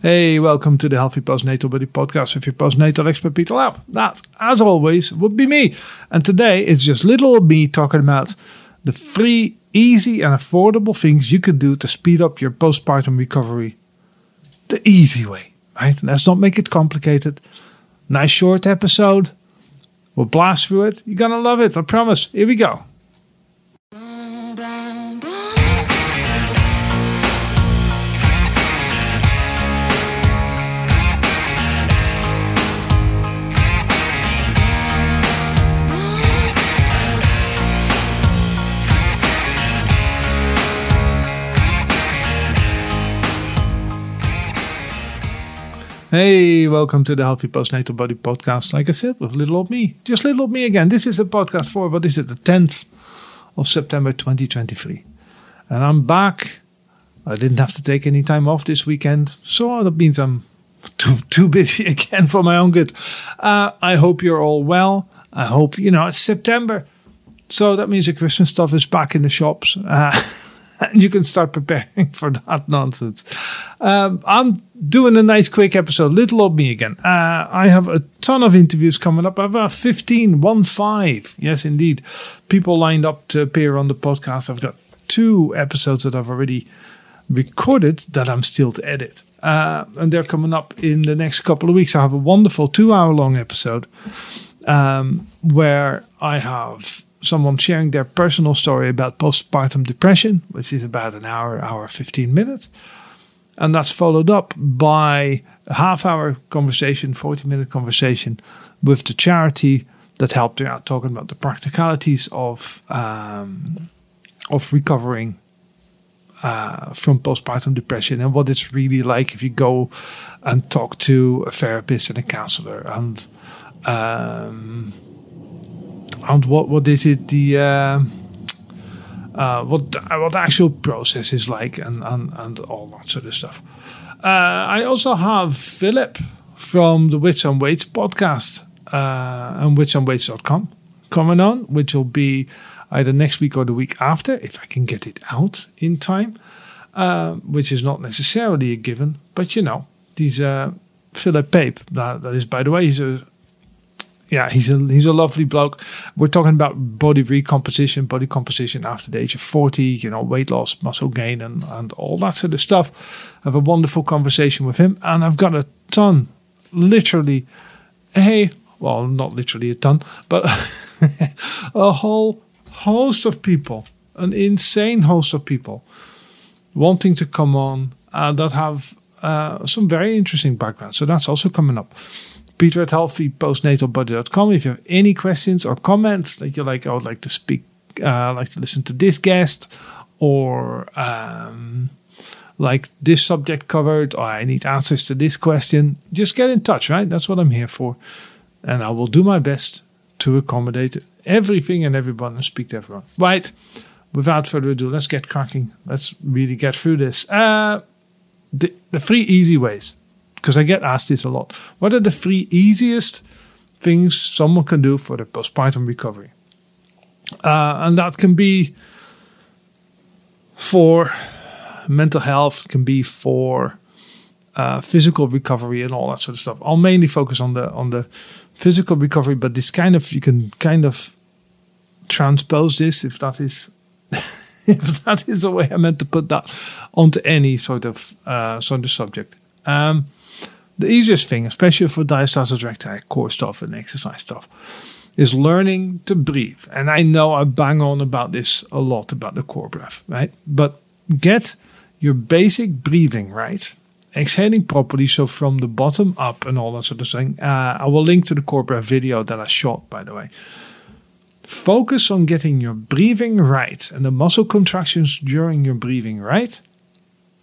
Hey, welcome to the Healthy Postnatal Body podcast with your postnatal expert Peter Lapp. That, as always, would be me. And today it's just little me talking about the free, easy, and affordable things you could do to speed up your postpartum recovery the easy way, right? Let's not make it complicated. Nice short episode. We'll blast through it. You're gonna love it, I promise. Here we go. Hey, welcome to the Healthy Postnatal Body podcast. Like I said, with little old me, just little old me again. This is a podcast for what is it, the 10th of September 2023. And I'm back. I didn't have to take any time off this weekend, so that means I'm too too busy again for my own good. Uh, I hope you're all well. I hope you know it's September, so that means the Christmas stuff is back in the shops. Uh, and you can start preparing for that nonsense. Um, I'm doing a nice quick episode, little of me again. Uh, I have a ton of interviews coming up. I have about 15, one five. Yes, indeed. People lined up to appear on the podcast. I've got two episodes that I've already recorded that I'm still to edit. Uh, and they're coming up in the next couple of weeks. I have a wonderful two hour long episode um, where I have someone sharing their personal story about postpartum depression, which is about an hour, hour, 15 minutes. And that's followed up by a half hour conversation, 40 minute conversation with the charity that helped her out talking about the practicalities of, um, of recovering uh, from postpartum depression and what it's really like if you go and talk to a therapist and a counselor and um, and what what is it the uh, uh, what what the actual process is like and, and and all that sort of stuff. Uh, I also have Philip from the Wits and Weights podcast uh, and witsandweights.com coming on, which will be either next week or the week after if I can get it out in time, uh, which is not necessarily a given, but you know, these uh, Philip Pape, that, that is by the way, he's a yeah, he's a he's a lovely bloke. We're talking about body recomposition, body composition after the age of forty. You know, weight loss, muscle gain, and and all that sort of stuff. I have a wonderful conversation with him, and I've got a ton, literally, hey, well, not literally a ton, but a whole host of people, an insane host of people, wanting to come on uh, that have uh, some very interesting backgrounds. So that's also coming up. Peter at healthypostnatalbody.com. If you have any questions or comments that you like, I would like to speak, uh, like to listen to this guest, or um, like this subject covered, or I need answers to this question, just get in touch, right? That's what I'm here for. And I will do my best to accommodate everything and everyone and speak to everyone. Right. Without further ado, let's get cracking. Let's really get through this. Uh, the, the three easy ways because I get asked this a lot. What are the three easiest things someone can do for the postpartum recovery? Uh, and that can be for mental health, can be for uh, physical recovery and all that sort of stuff. I'll mainly focus on the on the physical recovery, but this kind of you can kind of transpose this if that is if that is the way I meant to put that onto any sort of uh, sort of subject. Um, the easiest thing, especially for diastasis recti core stuff and exercise stuff, is learning to breathe. And I know I bang on about this a lot about the core breath, right? But get your basic breathing right, exhaling properly, so from the bottom up and all that sort of thing. Uh, I will link to the core breath video that I shot, by the way. Focus on getting your breathing right and the muscle contractions during your breathing right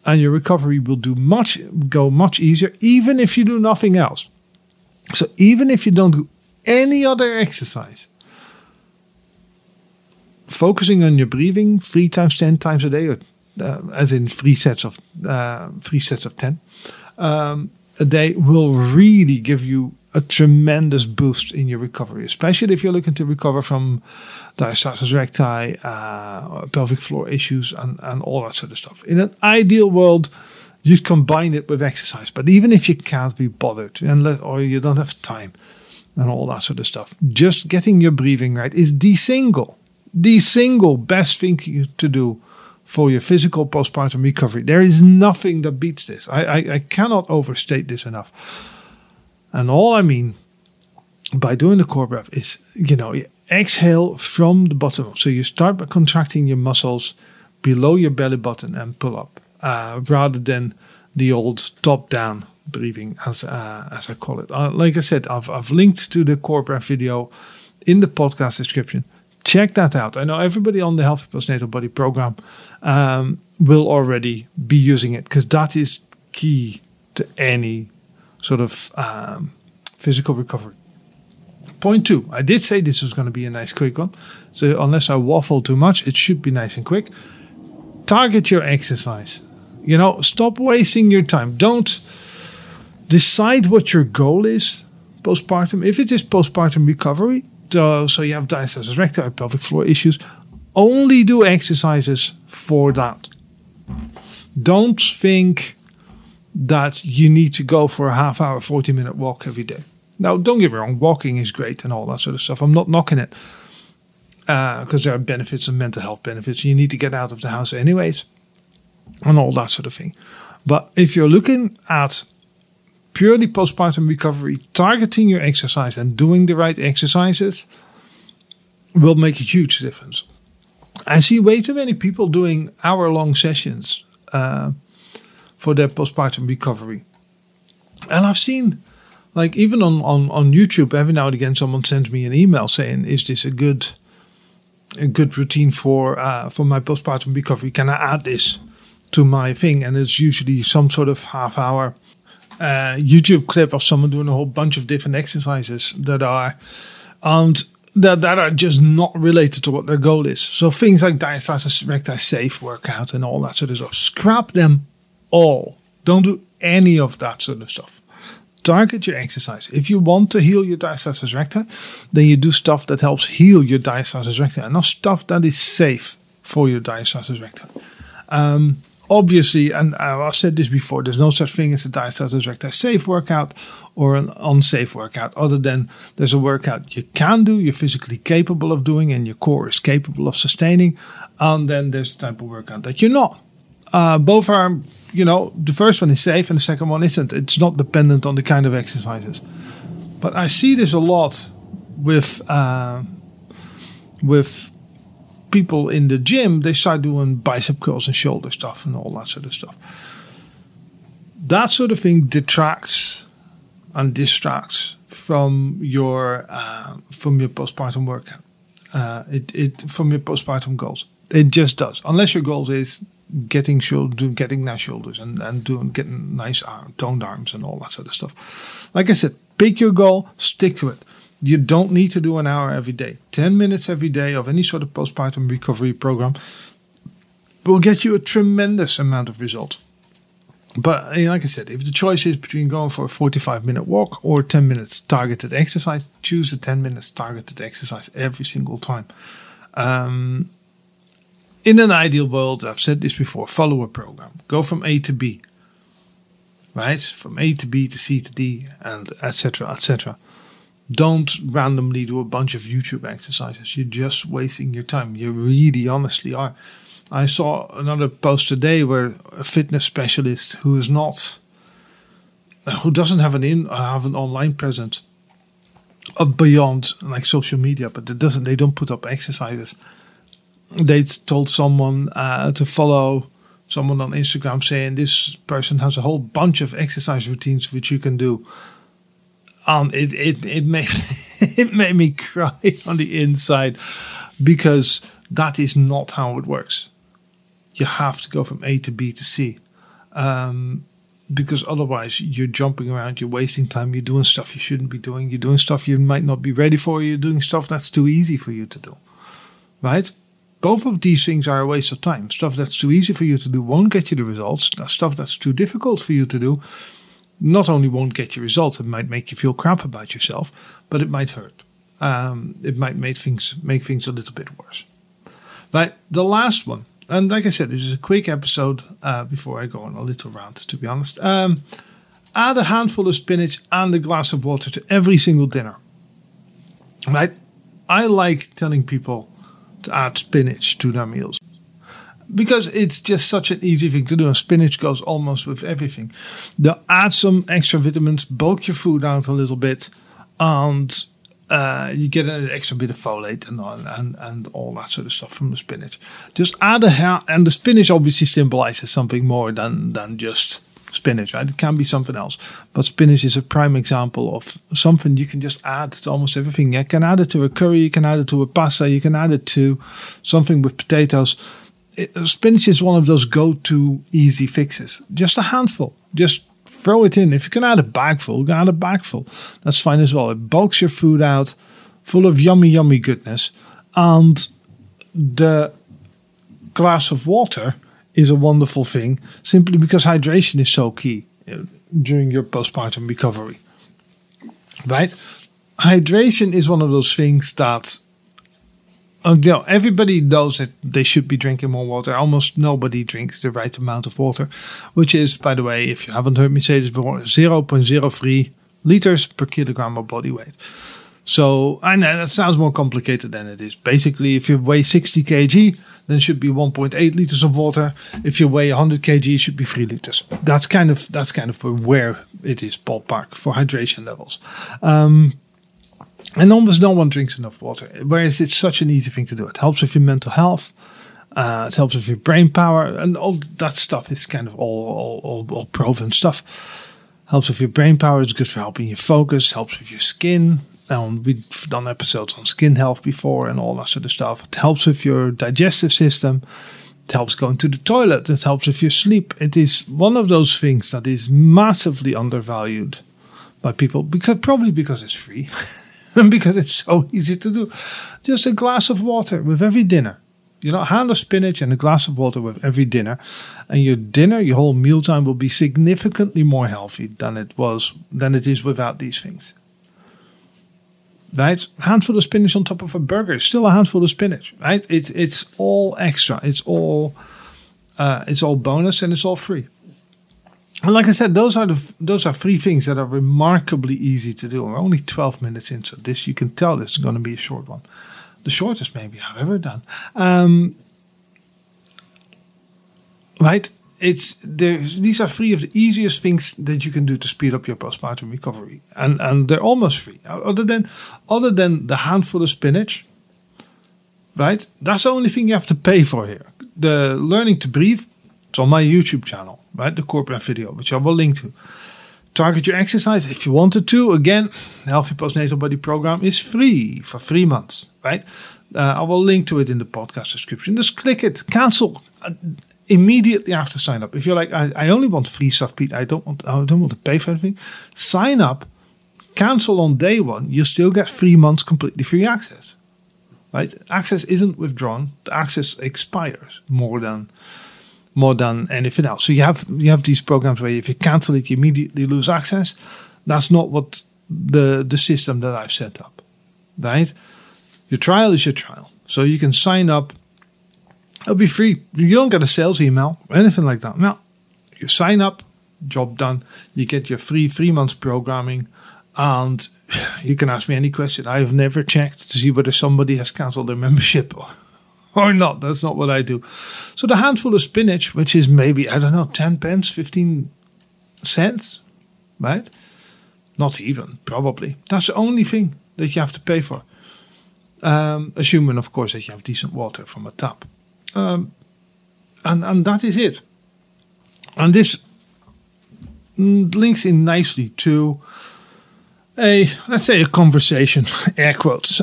and your recovery will do much go much easier even if you do nothing else. So even if you don't do any other exercise focusing on your breathing three times 10 times a day or uh, as in three sets of uh, three sets of 10 um, a day will really give you a tremendous boost in your recovery, especially if you're looking to recover from diastasis recti, uh, pelvic floor issues, and, and all that sort of stuff. In an ideal world, you'd combine it with exercise. But even if you can't be bothered and let, or you don't have time and all that sort of stuff, just getting your breathing right is the single, the single best thing to do for your physical postpartum recovery. There is nothing that beats this. I, I, I cannot overstate this enough. And all I mean by doing the core breath is, you know, exhale from the bottom. So you start by contracting your muscles below your belly button and pull up, uh, rather than the old top down breathing, as uh, as I call it. Uh, like I said, I've I've linked to the core breath video in the podcast description. Check that out. I know everybody on the Healthy Postnatal Body program um, will already be using it because that is key to any sort of um, physical recovery. Point two, I did say this was going to be a nice quick one. So unless I waffle too much, it should be nice and quick. Target your exercise. You know, stop wasting your time. Don't decide what your goal is postpartum. If it is postpartum recovery, so, so you have diastasis recti or pelvic floor issues, only do exercises for that. Don't think that you need to go for a half hour, 40 minute walk every day. Now, don't get me wrong, walking is great and all that sort of stuff. I'm not knocking it because uh, there are benefits and mental health benefits. You need to get out of the house anyways and all that sort of thing. But if you're looking at purely postpartum recovery, targeting your exercise and doing the right exercises will make a huge difference. I see way too many people doing hour long sessions uh, for their postpartum recovery. And I've seen like even on, on, on YouTube, every now and again, someone sends me an email saying, "Is this a good a good routine for uh, for my postpartum recovery? Can I add this to my thing?" And it's usually some sort of half hour uh, YouTube clip of someone doing a whole bunch of different exercises that are and that that are just not related to what their goal is. So things like diastasis recti safe workout and all that sort of stuff, scrap them all. Don't do any of that sort of stuff target your exercise. If you want to heal your diastasis recti, then you do stuff that helps heal your diastasis recti and not stuff that is safe for your diastasis recti. Um, obviously, and I've said this before, there's no such thing as a diastasis recti safe workout or an unsafe workout, other than there's a workout you can do, you're physically capable of doing, and your core is capable of sustaining, and then there's the type of workout that you're not. Uh, both are, you know, the first one is safe and the second one isn't. It's not dependent on the kind of exercises. But I see this a lot with uh, with people in the gym. They start doing bicep curls and shoulder stuff and all that sort of stuff. That sort of thing detracts and distracts from your uh, from your postpartum workout. Uh, it, it from your postpartum goals. It just does. Unless your goal is getting shoulder, getting nice shoulders and, and doing getting nice arm, toned arms and all that sort of stuff. Like I said, pick your goal, stick to it. You don't need to do an hour every day. 10 minutes every day of any sort of postpartum recovery program will get you a tremendous amount of results. But like I said, if the choice is between going for a 45 minute walk or 10 minutes targeted exercise, choose the 10 minutes targeted exercise every single time. Um, in an ideal world, I've said this before, follow a program. Go from A to B. Right? From A to B to C to D and etc. etc. Don't randomly do a bunch of YouTube exercises. You're just wasting your time. You really honestly are. I saw another post today where a fitness specialist who is not who doesn't have an in have an online presence beyond like social media, but it doesn't they don't put up exercises they told someone uh, to follow someone on Instagram saying this person has a whole bunch of exercise routines which you can do. Um, it it it made it made me cry on the inside because that is not how it works. You have to go from A to B to C, um, because otherwise you're jumping around, you're wasting time, you're doing stuff you shouldn't be doing, you're doing stuff you might not be ready for, you're doing stuff that's too easy for you to do, right? Both of these things are a waste of time. Stuff that's too easy for you to do won't get you the results. Stuff that's too difficult for you to do not only won't get you results, it might make you feel crap about yourself, but it might hurt. Um, it might make things make things a little bit worse. Right. The last one, And like I said, this is a quick episode uh, before I go on a little rant, to be honest. Um, add a handful of spinach and a glass of water to every single dinner. Right? I like telling people add spinach to their meals because it's just such an easy thing to do. And spinach goes almost with everything. They'll add some extra vitamins, bulk your food out a little bit, and uh, you get an extra bit of folate and, and and all that sort of stuff from the spinach. Just add a hair, and the spinach obviously symbolizes something more than than just spinach, right? It can be something else, but spinach is a prime example of something you can just add to almost everything. You can add it to a curry, you can add it to a pasta, you can add it to something with potatoes. It, spinach is one of those go-to easy fixes. Just a handful, just throw it in. If you can add a bagful, you can add a bagful. That's fine as well. It bulks your food out, full of yummy, yummy goodness, and the glass of water is a wonderful thing simply because hydration is so key uh, during your postpartum recovery. Right? Hydration is one of those things that uh, you know, everybody knows that they should be drinking more water. Almost nobody drinks the right amount of water, which is, by the way, if you haven't heard me say this before, 0.03 liters per kilogram of body weight. So I know that sounds more complicated than it is. Basically, if you weigh 60 kg, then should be 1.8 liters of water. If you weigh 100 kg, it should be 3 liters. That's kind of that's kind of where it is ballpark for hydration levels. Um, and almost no one drinks enough water, whereas it's such an easy thing to do. It helps with your mental health. Uh, it helps with your brain power, and all that stuff is kind of all all, all, all proven stuff. Helps with your brain power. It's good for helping you focus. Helps with your skin. And we've done episodes on skin health before and all that sort of stuff. It helps with your digestive system. It helps going to the toilet. It helps with your sleep. It is one of those things that is massively undervalued by people because probably because it's free and because it's so easy to do. Just a glass of water with every dinner. You know, a hand of spinach and a glass of water with every dinner, and your dinner, your whole mealtime will be significantly more healthy than it was than it is without these things right? Handful of spinach on top of a burger, still a handful of spinach, right? It's it's all extra. It's all uh, it's all bonus and it's all free. And like I said, those are the those are three things that are remarkably easy to do. We're only twelve minutes into this. You can tell this is going to be a short one, the shortest maybe I've ever done. Um, right? It's these are three of the easiest things that you can do to speed up your postpartum recovery, and and they're almost free. Other than other than the handful of spinach, right? That's the only thing you have to pay for here. The learning to breathe, it's on my YouTube channel, right? The core breath video, which I will link to. Target your exercise if you wanted to. Again, the Healthy Postnatal Body Program is free for three months, right? Uh, I will link to it in the podcast description. Just click it, cancel immediately after sign up. If you're like, I, I only want free stuff, Pete. I don't want, I don't want to pay for anything. Sign up, cancel on day one. You still get three months completely free access. Right? Access isn't withdrawn. The access expires more than more than anything else. So you have you have these programs where if you cancel it, you immediately lose access. That's not what the the system that I've set up. Right? Your trial is your trial. So you can sign up It'll be free. You don't get a sales email anything like that. Now, you sign up, job done. You get your free three months programming, and you can ask me any question. I have never checked to see whether somebody has cancelled their membership or, or not. That's not what I do. So the handful of spinach, which is maybe I don't know, ten pence, fifteen cents, right? Not even probably. That's the only thing that you have to pay for. Um, assuming, of course, that you have decent water from a tap. Um, and, and that is it. And this links in nicely to a, let's say, a conversation, air quotes.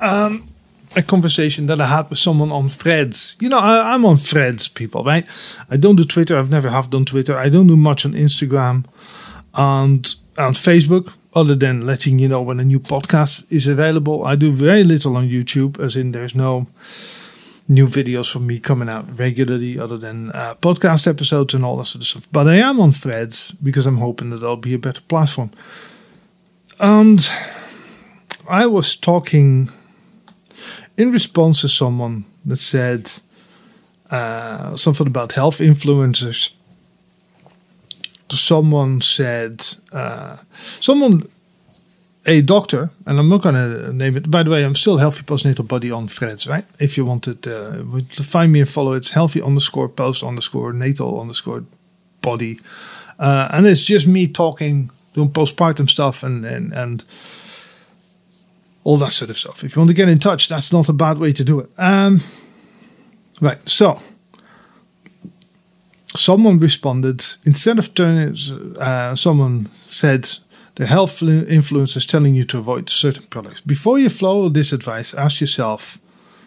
Um, a conversation that I had with someone on Threads. You know, I, am on Threads, people, right? I don't do Twitter. I've never have done Twitter. I don't do much on Instagram and on Facebook, other than letting you know when a new podcast is available. I do very little on YouTube, as in there's no new videos from me coming out regularly, other than uh, podcast episodes and all that sort of stuff. But I am on Threads because I'm hoping that that'll be a better platform. And I was talking in response to someone that said, uh, something about health influencers. Someone said, uh, someone, a doctor, and I'm not going to name it. By the way, I'm still healthy postnatal body on threads, right? If you wanted uh, to find me and follow, it's healthy underscore post underscore natal underscore body. Uh, and it's just me talking, doing postpartum stuff and, and, and all that sort of stuff. If you want to get in touch, that's not a bad way to do it. Um, right, so someone responded instead of turning, uh, someone said the health influence is telling you to avoid certain products. Before you follow this advice, ask yourself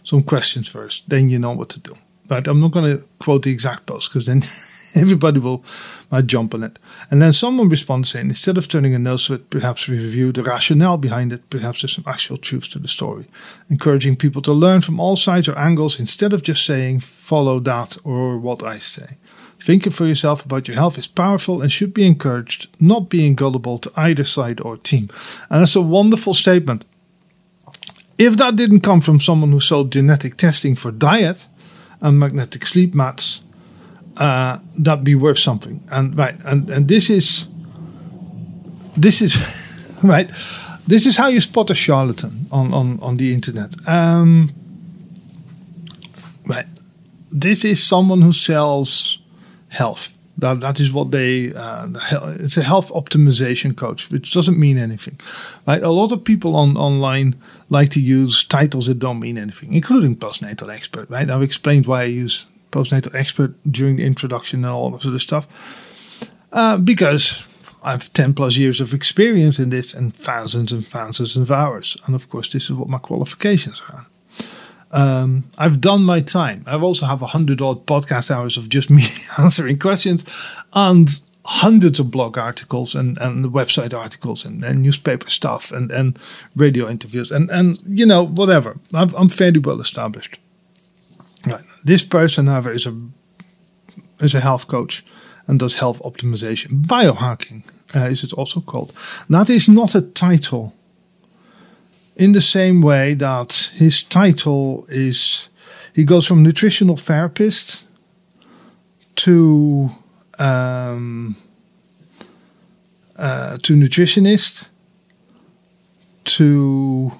some questions first, then you know what to do. But I'm not going to quote the exact post because then everybody will might jump on it. And then someone responds saying, instead of turning a nose to it, perhaps review the rationale behind it. Perhaps there's some actual truth to the story. Encouraging people to learn from all sides or angles instead of just saying, follow that or what I say. Thinking for yourself about your health is powerful and should be encouraged, not being gullible to either side or team. And that's a wonderful statement. If that didn't come from someone who sold genetic testing for diet, and magnetic sleep mats, uh, that be worth something. And right, and and this is this is right. This is how you spot a charlatan on on on the internet. Um, right, this is someone who sells health. That, that is what they. Uh, it's a health optimization coach, which doesn't mean anything. Right? A lot of people on online like to use titles that don't mean anything, including postnatal expert. Right? I've explained why I use postnatal expert during the introduction and all that sort of stuff, uh, because I have 10 plus years of experience in this and thousands and thousands of hours. And of course, this is what my qualifications are. Um, I've done my time. I also have a hundred odd podcast hours of just me answering questions and hundreds of blog articles and, and website articles and, and newspaper stuff and, and radio interviews and, and you know, whatever. I'm, I'm fairly well established. Right. This person, however, is a is a health coach and does health optimization. Biohacking uh, is it also called. That is not a title in the same way that his title is he goes from nutritional therapist to um, uh, to nutritionist to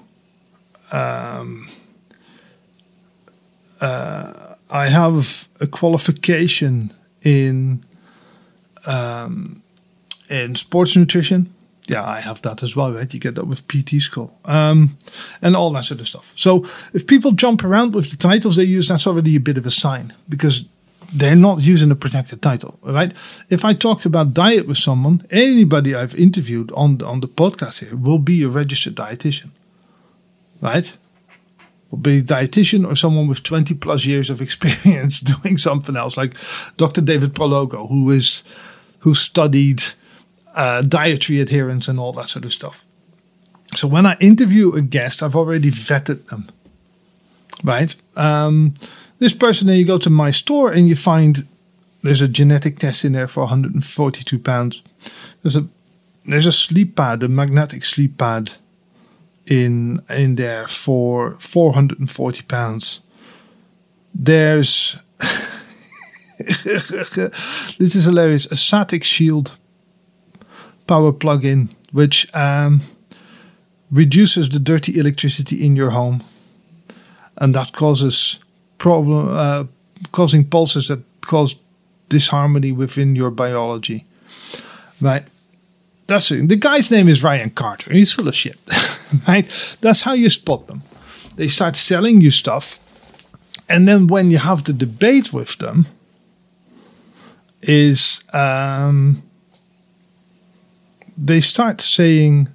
um, uh, I have a qualification in um, in sports nutrition yeah, I have that as well, right? You get that with PT school um, and all that sort of stuff. So if people jump around with the titles they use, that's already a bit of a sign because they're not using a protected title, right? If I talk about diet with someone, anybody I've interviewed on the, on the podcast here will be a registered dietitian, right? Will be a dietitian or someone with 20 plus years of experience doing something else, like Dr. David Prologo, who is who studied uh, dietary adherence and all that sort of stuff. So when I interview a guest, I've already vetted them, right? Um, this person, then you go to my store and you find there's a genetic test in there for 142 pounds. There's a there's a sleep pad, a magnetic sleep pad, in in there for 440 pounds. There's this is hilarious. A static shield power plug-in, which um, reduces the dirty electricity in your home, and that causes problem, uh, causing pulses that cause disharmony within your biology. Right. That's it. The guy's name is Ryan Carter. He's full of shit. right. That's how you spot them. They start selling you stuff, and then when you have the debate with them, is um, they start saying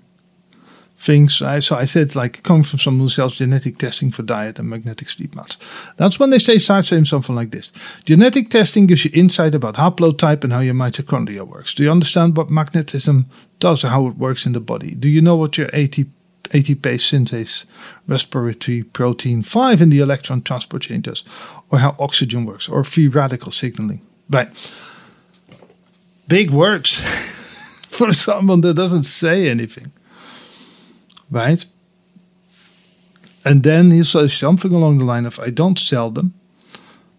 things. I, so I said, like, coming from someone who sells genetic testing for diet and magnetic sleep mats. That's when they say, start saying something like this Genetic testing gives you insight about haplotype and how your mitochondria works. Do you understand what magnetism does or how it works in the body? Do you know what your ATP? ATP synthase respiratory protein 5 in the electron transport chain does, or how oxygen works, or free radical signaling. Right. Big words. for someone that doesn't say anything. Right? And then he says something along the line of I don't sell them.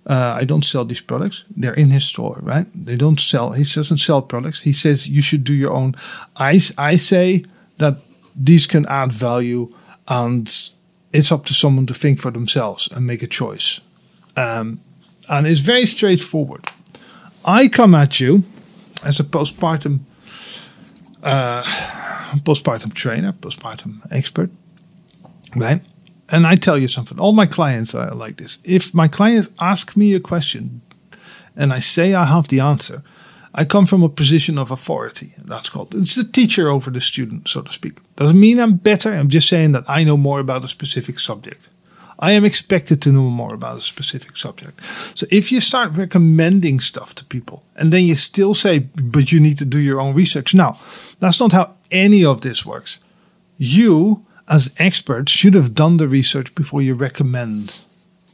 Uh, I don't sell these products. They're in his store, right? They don't sell. He doesn't sell products. He says you should do your own. I I say that these can add value, and it's up to someone to think for themselves and make a choice. Um, and it's very straightforward. I come at you as a postpartum uh, postpartum trainer, postpartum expert, right? And I tell you something. All my clients are like this. If my clients ask me a question, and I say I have the answer, I come from a position of authority. That's called it's the teacher over the student, so to speak. Doesn't mean I'm better. I'm just saying that I know more about a specific subject. I am expected to know more about a specific subject. So if you start recommending stuff to people and then you still say, but you need to do your own research. Now, that's not how any of this works. You, as experts, should have done the research before you recommend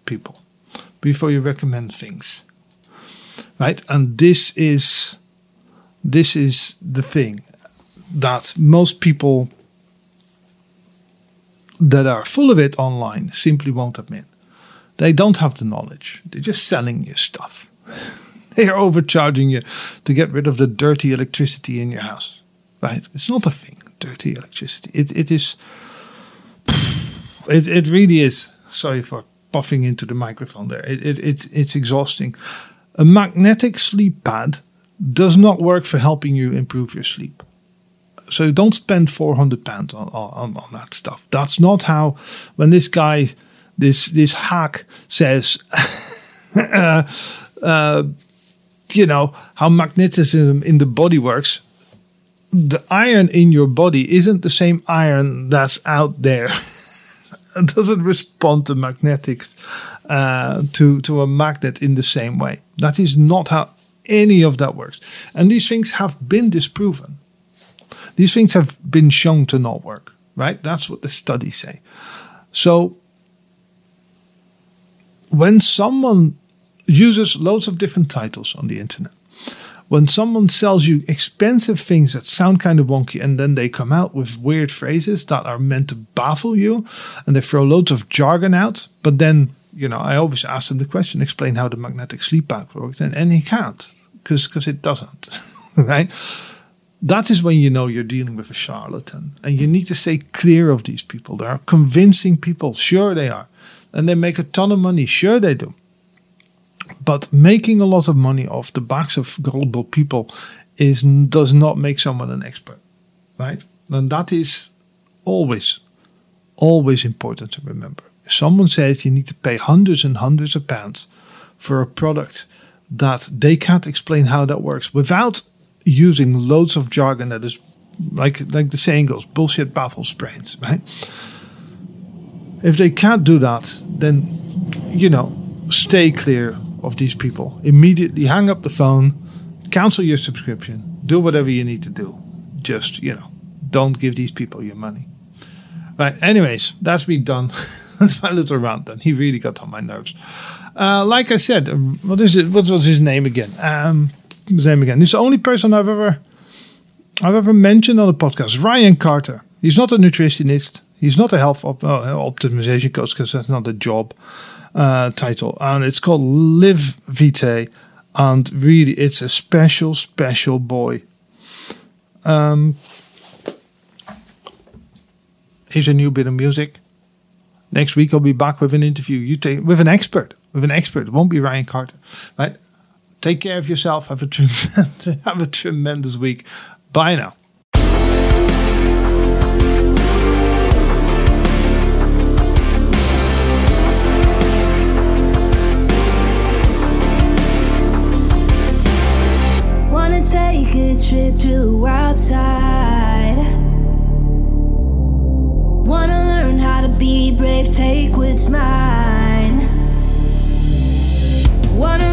people, before you recommend things. Right? And this is this is the thing that most people that are full of it online simply won't admit. They don't have the knowledge. They're just selling you stuff. they are overcharging you to get rid of the dirty electricity in your house. Right? It's not a thing, dirty electricity. It, it is. It, it really is. Sorry for puffing into the microphone there. It, it, it's, it's exhausting. A magnetic sleep pad does not work for helping you improve your sleep. So don't spend 400 pounds on, on, on that stuff. That's not how, when this guy, this, this hack says, uh, uh, you know, how magnetism in the body works, the iron in your body isn't the same iron that's out there. it doesn't respond to magnetic uh, to to a magnet in the same way. That is not how any of that works. And these things have been disproven. These things have been shown to not work, right? That's what the studies say. So when someone uses loads of different titles on the internet, when someone sells you expensive things that sound kind of wonky and then they come out with weird phrases that are meant to baffle you and they throw loads of jargon out, but then, you know, I always ask them the question, explain how the magnetic sleep bag works, and, and he can't because it doesn't, right? That is when you know you're dealing with a charlatan. And you need to stay clear of these people. They are convincing people. Sure, they are. And they make a ton of money. Sure, they do. But making a lot of money off the backs of gullible people is does not make someone an expert, right? And that is always, always important to remember. If someone says you need to pay hundreds and hundreds of pounds for a product that they can't explain how that works without using loads of jargon that is like like the saying goes, bullshit baffles brains, right? If they can't do that, then you know, stay clear of these people. Immediately hang up the phone, cancel your subscription, do whatever you need to do. Just, you know, don't give these people your money. Right, anyways, that's me done. that's my little rant done. He really got on my nerves. Uh, like I said, um, what is it? What was his name again? Um, name again. He's the only person I've ever I've ever mentioned on the podcast. Ryan Carter. He's not a nutritionist. He's not a health op- uh, optimization coach because that's not a job uh, title. And it's called Live Vitae. And really, it's a special, special boy. Um, here's a new bit of music. Next week, I'll be back with an interview. You take with an expert. With an expert. It won't be Ryan Carter, right? Take care of yourself. Have a, tremendous, have a tremendous week. Bye now. Wanna take a trip to the wild side. Wanna learn how to be brave, take what's mine. Wanna